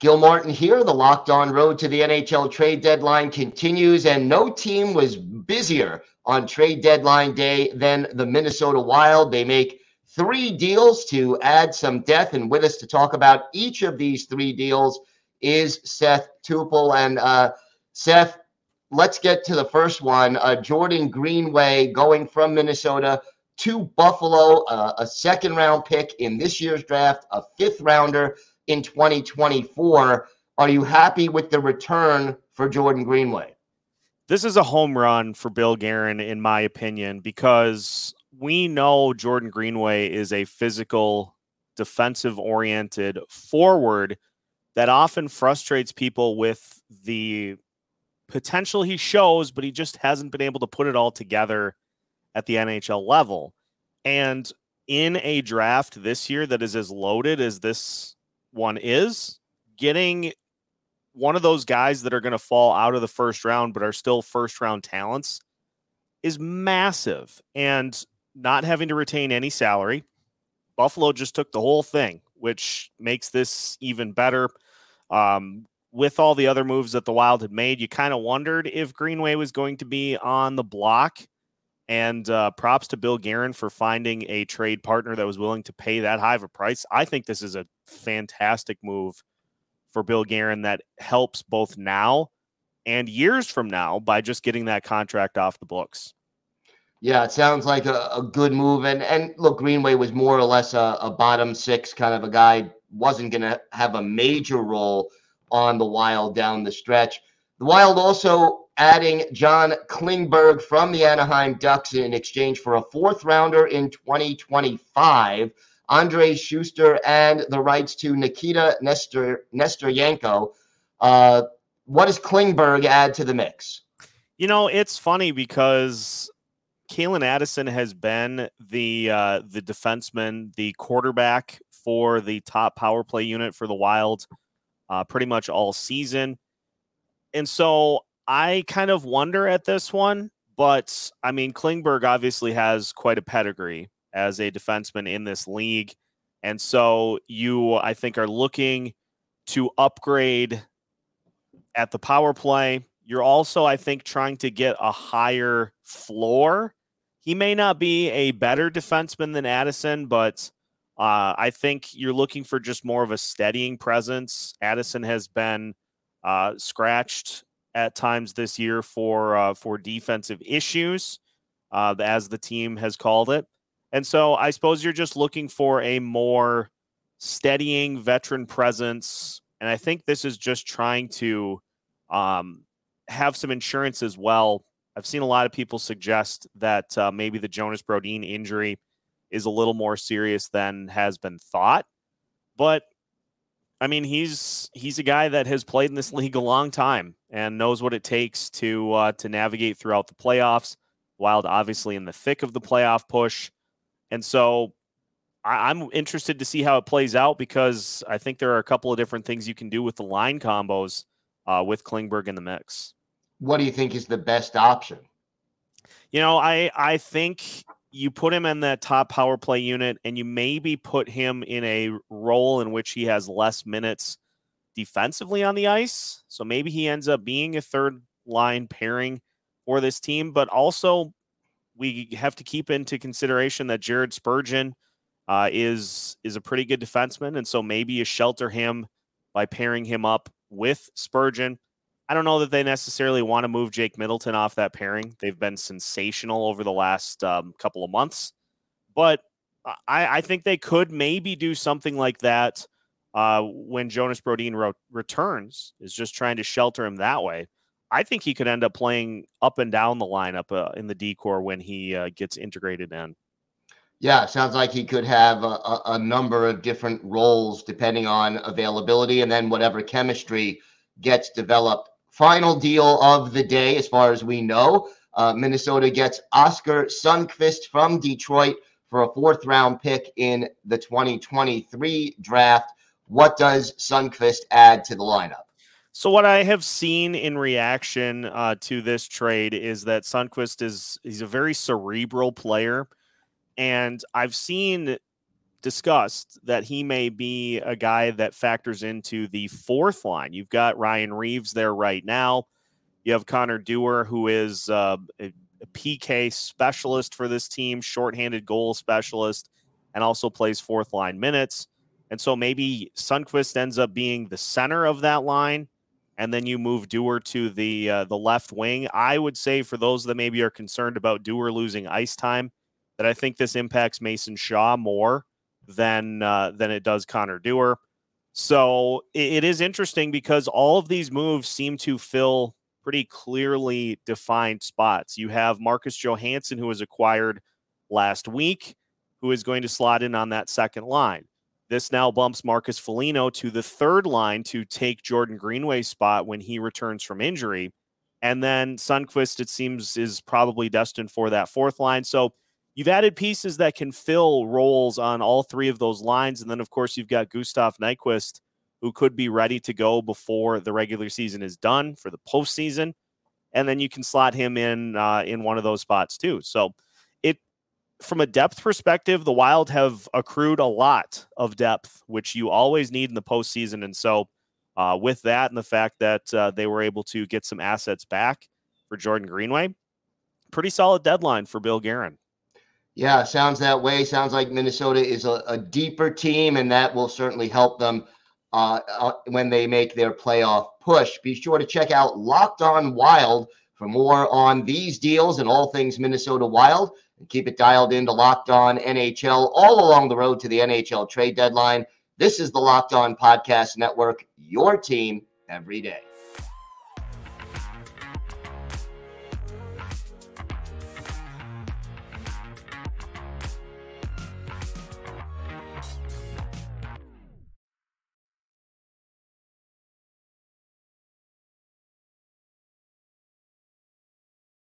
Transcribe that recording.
Gil Martin here. The locked on road to the NHL trade deadline continues, and no team was busier on trade deadline day than the Minnesota Wild. They make three deals to add some depth, and with us to talk about each of these three deals is Seth Tupel. And uh, Seth, let's get to the first one. Uh, Jordan Greenway going from Minnesota to Buffalo, uh, a second round pick in this year's draft, a fifth rounder in 2024. Are you happy with the return for Jordan Greenway? This is a home run for Bill Guerin, in my opinion, because we know Jordan Greenway is a physical, defensive oriented forward that often frustrates people with the potential he shows, but he just hasn't been able to put it all together at the NHL level. And in a draft this year that is as loaded as this one is getting one of those guys that are going to fall out of the first round but are still first round talents is massive and not having to retain any salary. Buffalo just took the whole thing which makes this even better. Um, with all the other moves that the wild had made you kind of wondered if greenway was going to be on the block and uh, props to Bill Guerin for finding a trade partner that was willing to pay that high of a price. I think this is a fantastic move for Bill Guerin that helps both now and years from now by just getting that contract off the books. Yeah, it sounds like a, a good move. And and look, Greenway was more or less a, a bottom six kind of a guy, wasn't going to have a major role on the Wild down the stretch. The Wild also adding John Klingberg from the Anaheim Ducks in exchange for a fourth rounder in 2025, Andrej Sustr, and the rights to Nikita Nestor Nesterenko. Uh, what does Klingberg add to the mix? You know, it's funny because Calen Addison has been the uh, the defenseman, the quarterback for the top power play unit for the Wild, uh, pretty much all season. And so I kind of wonder at this one, but I mean, Klingberg obviously has quite a pedigree as a defenseman in this league. And so you, I think, are looking to upgrade at the power play. You're also, I think, trying to get a higher floor. He may not be a better defenseman than Addison, but uh, I think you're looking for just more of a steadying presence. Addison has been uh, scratched at times this year for uh, for defensive issues, uh, as the team has called it. And so I suppose you're just looking for a more steadying veteran presence. And I think this is just trying to um, have some insurance as well. I've seen a lot of people suggest that uh, maybe the Jonas Brodin injury is a little more serious than has been thought. But I mean, he's he's a guy that has played in this league a long time and knows what it takes to uh, to navigate throughout the playoffs. Wild, obviously, in the thick of the playoff push, and so I, I'm interested to see how it plays out because I think there are a couple of different things you can do with the line combos uh, with Klingberg in the mix. What do you think is the best option? You know, I I think you put him in that top power play unit and you maybe put him in a role in which he has less minutes defensively on the ice. So maybe he ends up being a third line pairing for this team, but also we have to keep into consideration that Jared Spurgeon uh, is is a pretty good defenseman, and so maybe you shelter him by pairing him up with Spurgeon. I don't know that they necessarily want to move Jake Middleton off that pairing. They've been sensational over the last um, couple of months, but I, I, think they could maybe do something like that uh, when Jonas Brodin ro- returns. Is just trying to shelter him that way. I think he could end up playing up and down the lineup uh, in the D corps when he uh, gets integrated in. Yeah, sounds like he could have a, a number of different roles depending on availability and then whatever chemistry gets developed final deal of the day, as far as we know. Uh, Minnesota gets Oskar Sundqvist from Detroit for a fourth round pick in the 2023 draft. What does Sundqvist add to the lineup? So what I have seen in reaction uh, to this trade is that Sundqvist is he's a very cerebral player, and I've seen discussed that he may be a guy that factors into the fourth line. You've got Ryan Reaves there right now. You have Connor Dewar, who is uh, a, PK specialist for this team, shorthanded goal specialist, and also plays fourth line minutes. And so maybe Sundqvist ends up being the center of that line, and then you move Dewar to the uh, the left wing. I would say for those that maybe are concerned about Dewar losing ice time, that I think this impacts Mason Shaw more than uh, than it does Connor Dewar. So it, it is interesting because all of these moves seem to fill pretty clearly defined spots. You have Marcus Johansson, who was acquired last week, who is going to slot in on that second line. This now bumps Marcus Foligno to the third line to take Jordan Greenway's spot when he returns from injury. And then Sundqvist, it seems, is probably destined for that fourth line. So you've added pieces that can fill roles on all three of those lines. And then, of course, you've got Gustav Nyquist, who could be ready to go before the regular season is done for the postseason. And then you can slot him in uh, in one of those spots too. So it from a depth perspective, the Wild have accrued a lot of depth, which you always need in the postseason. And so, uh, with that and the fact that uh, they were able to get some assets back for Jordan Greenway, pretty solid deadline for Bill Guerin. Yeah, sounds that way. Sounds like Minnesota is a, a deeper team, and that will certainly help them uh, uh when they make their playoff push. Be sure to check out Locked On Wild for more on these deals and all things Minnesota Wild and keep it dialed into Locked On NHL all along the road to the NHL trade deadline. This is the Locked On Podcast Network, your team every day.